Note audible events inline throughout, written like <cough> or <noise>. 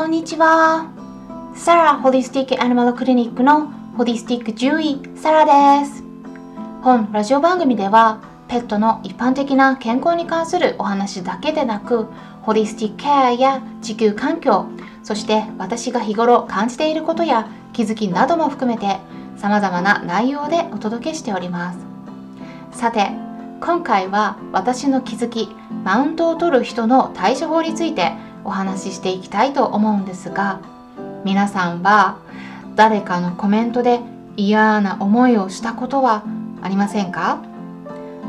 こんにちは。サラホリスティックアニマルクリニックのホリスティック獣医サラです。本ラジオ番組ではペットの一般的な健康に関するお話だけでなくホリスティックケアや地球環境そして私が日頃感じていることや気づきなども含めて様々な内容でお届けしておりますさて今回は私の気づきマウントを取る人の対処法についてお話ししていきたいと思うんですが皆さんは誰かのコメントで嫌な思いをしたことはありませんか？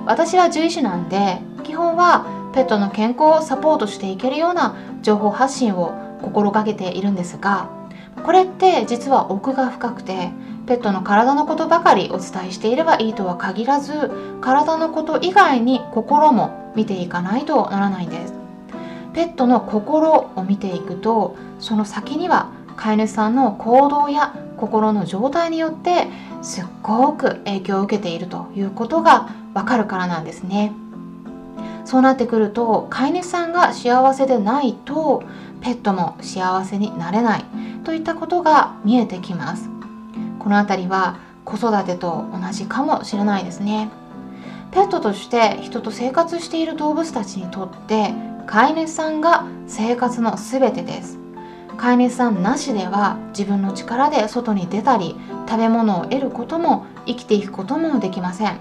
私は獣医師なんで基本はペットの健康をサポートしていけるような情報発信を心がけているんですがこれって実は奥が深くてペットの体のことばかりお伝えしていればいいとは限らず体のこと以外に心も見ていかないとならないんです。ペットの心を見ていくとその先には飼い主さんの行動や心の状態によってすっごく影響を受けているということがわかるからなんですね。そうなってくると飼い主さんが幸せでないとペットも幸せになれないといったことが見えてきます。この辺りは子育てと同じかもしれないですね。ペットとして人と生活している動物たちにとって飼い主さんが生活の全てです。飼い主さんなしでは自分の力で外に出たり食べ物を得ることも生きていくこともできません、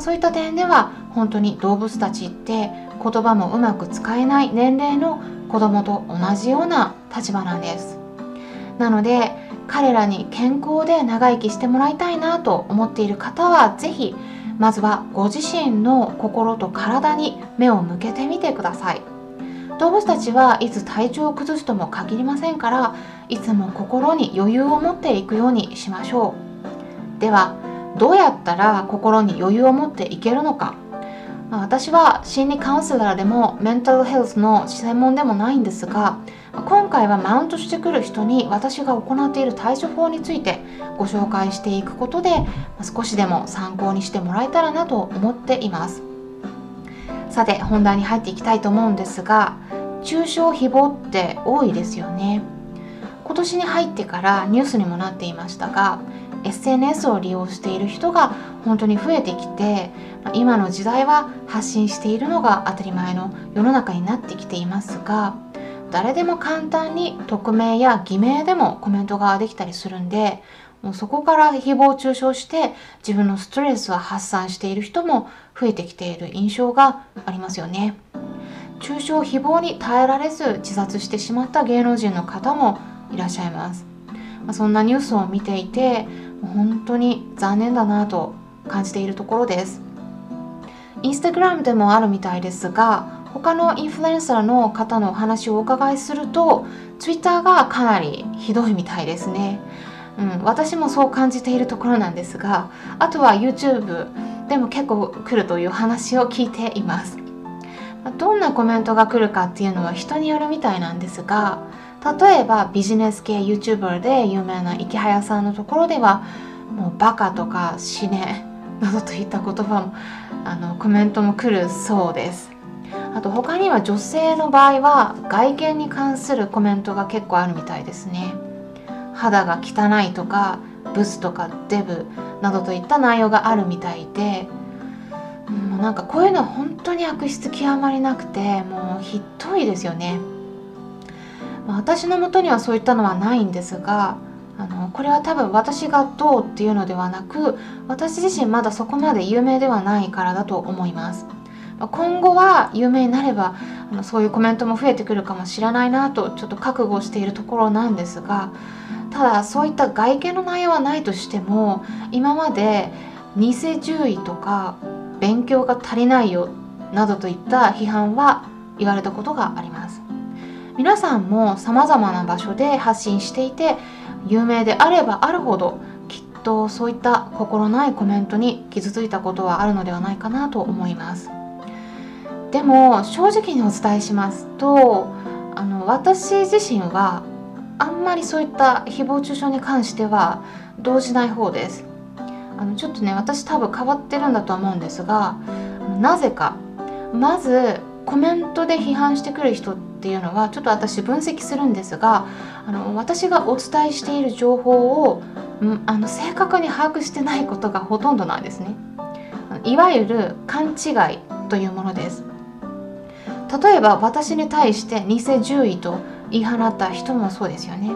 そういった点では本当に動物たちって言葉もうまく使えない年齢の子供と同じような立場なんです。なので彼らに健康で長生きしてもらいたいなと思っている方は是非まずはご自身の心と体に目を向けてみてください。動物たちはいつ体調を崩すとも限りませんからいつも心に余裕を持っていくようにしましょう。ではどうやったら心に余裕を持っていけるのか。私は心理カウンセラーでもメンタルヘルスの専門でもないんですが今回はマウントしてくる人に私が行っている対処法についてご紹介していくことで少しでも参考にしてもらえたらなと思っています。さて本題に入っていきたいと思うんですが中傷誹謗って多いですよね。今年に入ってからニュースにもなっていましたが SNS を利用している人が本当に増えてきて今の時代は発信しているのが当たり前の世の中になってきていますが誰でも簡単に匿名や偽名でもコメントができたりするんでもうそこから誹謗中傷して自分のストレスを発散している人も増えてきている印象がありますよね。中傷誹謗に耐えられず自殺してしまった芸能人の方もいらっしゃいます。まあ、そんなニュースを見ていて本当に残念だなと感じているところです。インスタグラムでもあるみたいですが他のインフルエンサーの方のお話をお伺いすると Twitter がかなりひどいみたいですね。うん、私もそう感じているところなんですがあとは YouTube でも結構来るという話を聞いていますどんなコメントが来るかっていうのは人によるみたいなんですが例えばビジネス系 YouTuber で有名な池早さんのところではもうバカとか死ねなどといった言葉もあのコメントも来るそうです。あと他には女性の場合は外見に関するコメントが結構あるみたいですね。肌が汚いとかブスとかデブなどといった内容があるみたいでも、う、なんかこういうのは本当に悪質極まりなくてもうひどいですよね、まあ、私のもとにはそういったのはないんですがあのこれは多分私がどうっていうのではなく私自身まだそこまで有名ではないからだと思います。今後は有名になればあのそういうコメントも増えてくるかもしれないなとちょっと覚悟しているところなんですがただそういった外見の内容はないとしても今まで偽獣医とか勉強が足りないよなどといった批判は言われたことがあります。皆さんも様々な場所で発信していて有名であればあるほどきっとそういった心ないコメントに傷ついたことはあるのではないかなと思います。でも正直にお伝えしますとあの私自身はあんまりそういった誹謗中傷に関しては動じない方です。あのちょっとね私多分変わってるんだと思うんですがなぜか。まずコメントで批判してくる人ってっていうのはちょっと私分析するんですがあの私がお伝えしている情報をあの正確に把握してないことがほとんどなんですね。いわゆる勘違いというものです。例えば私に対して偽獣医と言い放った人もそうですよね。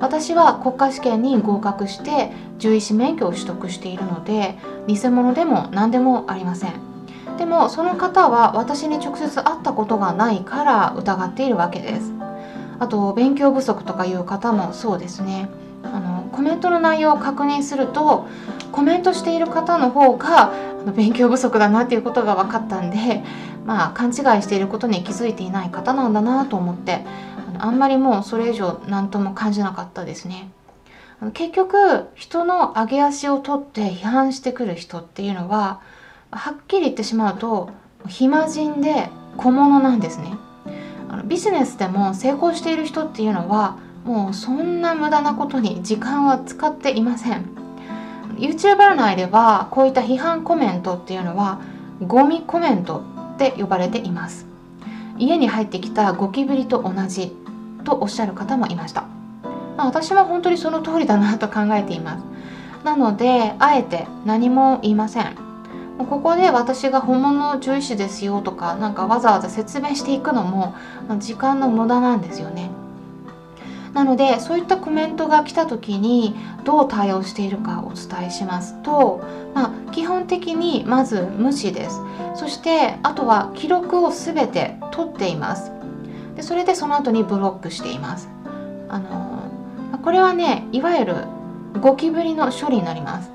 私は国家試験に合格して獣医師免許を取得しているので偽物でも何でもありません。でもその方は私に直接会ったことがないから疑っているわけですあと勉強不足とかいう方もそうですねあのコメントの内容を確認するとコメントしている方の方が勉強不足だなっていうことが分かったんでまあ勘違いしていることに気づいていない方なんだなと思ってあんまりもうそれ以上何とも感じなかったですね。結局人の上げ足を取って批判してくる人っていうのははっきり言ってしまうと暇人で小物なんですね。あのビジネスでも成功している人っていうのはもうそんな無駄なことに時間は使っていません。YouTuber 内ではこういった批判コメントっていうのはゴミコメントって呼ばれています。家に入ってきたゴキブリと同じとおっしゃる方もいました、まあ、私は本当にその通りだなと考えています。なのであえて何も言いません。ここで私が本物の獣医師ですよとかなんかわざわざ説明していくのも時間の無駄なんですよね。なのでそういったコメントが来た時にどう対応しているかお伝えしますと、まあ、基本的にまず無視です。そしてあとは記録を全て取っています。でそれでその後にブロックしています。あのこれはねいわゆるゴキブリの処理になります。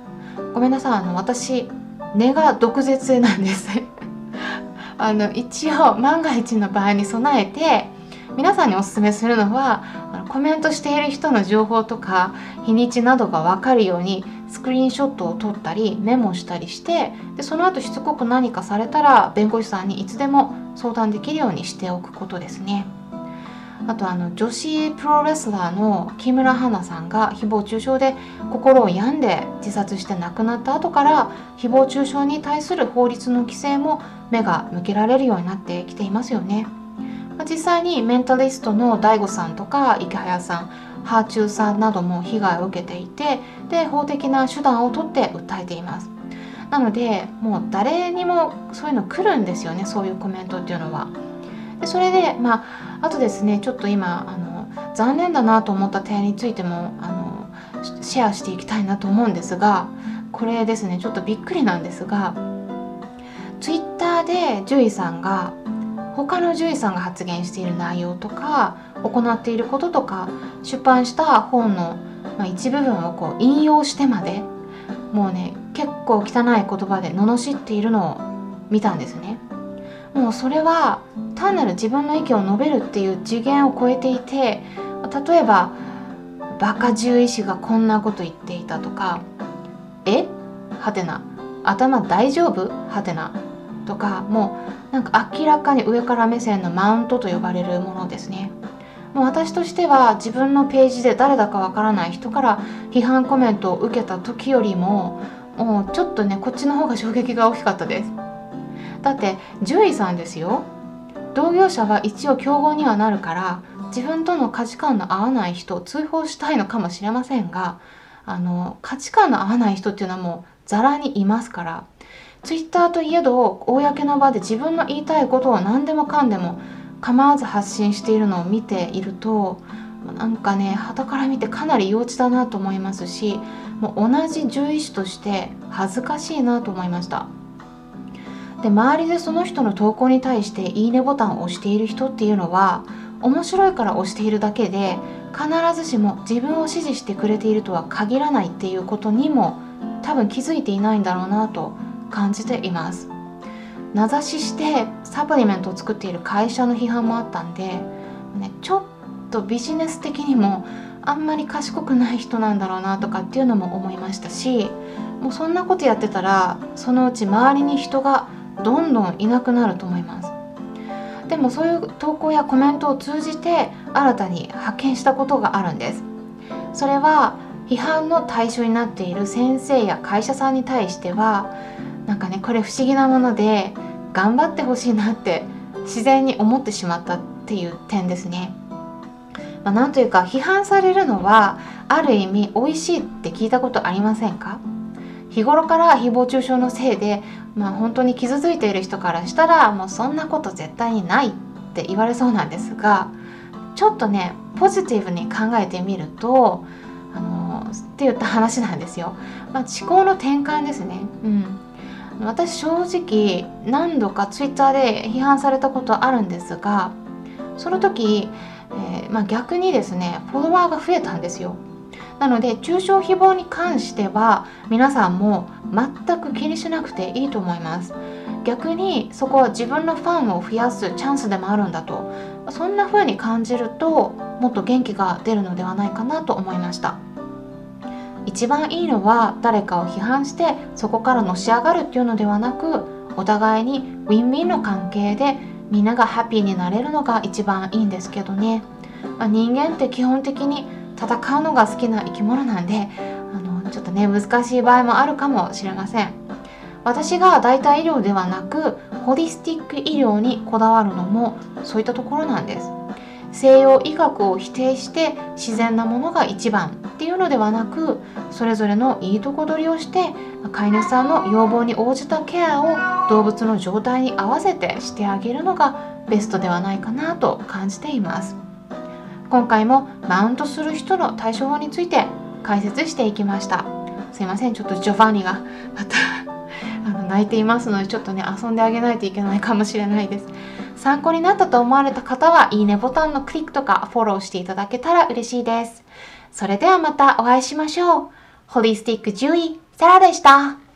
ごめんなさい。あの私根が毒舌なんです <laughs> あの一応万が一の場合に備えて皆さんにおすすめするのはコメントしている人の情報とか日にちなどが分かるようにスクリーンショットを撮ったりメモしたりしてでその後しつこく何かされたら弁護士さんにいつでも相談できるようにしておくことですね。あとあの女子プロレスラーの木村花さんが誹謗中傷で心を病んで自殺して亡くなった後から誹謗中傷に対する法律の規制も目が向けられるようになってきていますよね。実際にメンタリストの DAIGO さんとか池早さんハーチューさんなども被害を受けていてで法的な手段を取って訴えていますなのでもう誰にもそういうの来るんですよねそういうコメントっていうのは。でそれでまああとですねちょっと今あの残念だなと思った点についてもあのシェアしていきたいなと思うんですがこれですねちょっとびっくりなんですが Twitter で獣医さんが他の獣医さんが発言している内容とか行っていることとか出版した本の、ま、一部分をこう引用してまでもうね結構汚い言葉で罵っているのを見たんですね。もうそれは単なる自分の意見を述べるっていう次元を超えていて例えば「バカ獣医師がこんなこと言っていた」とか「え？はてな頭大丈夫？はてな」とかもうなんか明らかに上から目線のマウントと呼ばれるものですね。もう私としては自分のページで誰だかわからない人から批判コメントを受けた時よりももうちょっとねこっちの方が衝撃が大きかったです。だって獣医さんですよ同業者は一応競合にはなるから自分との価値観の合わない人を通報したいのかもしれませんがあの価値観の合わない人っていうのはもうざらにいますからツイッターといえど公の場で自分の言いたいことを何でもかんでも構わず発信しているのを見ているとなんかね傍から見てかなり幼稚だなと思いますしもう同じ獣医師として恥ずかしいなと思いました。で周りでその人の投稿に対していいねボタンを押している人っていうのは面白いから押しているだけで必ずしも自分を支持してくれているとは限らないっていうことにも多分気づいていないんだろうなと感じています。名指ししてサプリメントを作っている会社の批判もあったんで、ね、ちょっとビジネス的にもあんまり賢くない人なんだろうなとかっていうのも思いましたしもうそんなことやってたらそのうち周りに人がどんどんいなくなると思います。でもそういう投稿やコメントを通じて新たに発見したことがあるんです。それは批判の対象になっている先生や会社さんに対してはなんかねこれ不思議なもので頑張ってほしいなって自然に思ってしまったっていう点ですね。まあ、なんというか批判されるのはある意味美味しいって聞いたことありませんか？日頃から誹謗中傷のせいで、まあ、本当に傷ついている人からしたらもうそんなこと絶対にないって言われそうなんですがちょっとねポジティブに考えてみるとあのって言った話なんですよ、まあ、思考の転換ですね。うん。私正直何度かツイッターで批判されたことあるんですがその時、えー、まあ、逆にですねフォロワーが増えたんですよ。なので中傷誹謗に関しては皆さんも全く気にしなくていいと思います。逆にそこは自分のファンを増やすチャンスでもあるんだと。そんな風に感じるともっと元気が出るのではないかなと思いました。一番いいのは誰かを批判してそこからのし上がるっていうのではなくお互いにウィンウィンの関係でみんながハッピーになれるのが一番いいんですけどね、人間って基本的に戦うのが好きな生き物なんであのちょっとね難しい場合もあるかもしれません。私が代替医療ではなくホリスティック医療にこだわるのもそういったところなんです。西洋医学を否定して自然なものが一番っていうのではなくそれぞれのいいとこ取りをして飼い主さんの要望に応じたケアを動物の状態に合わせてしてあげるのがベストではないかなと感じています。今回もマウントする人の対処法について解説していきました。すいませんちょっとジョバンニがまた <laughs> あの泣いていますのでちょっとね遊んであげないといけないかもしれないです。参考になったと思われた方はいいねボタンのクリックとかフォローしていただけたら嬉しいです。それではまたお会いしましょう。ホリスティック獣医サラでした。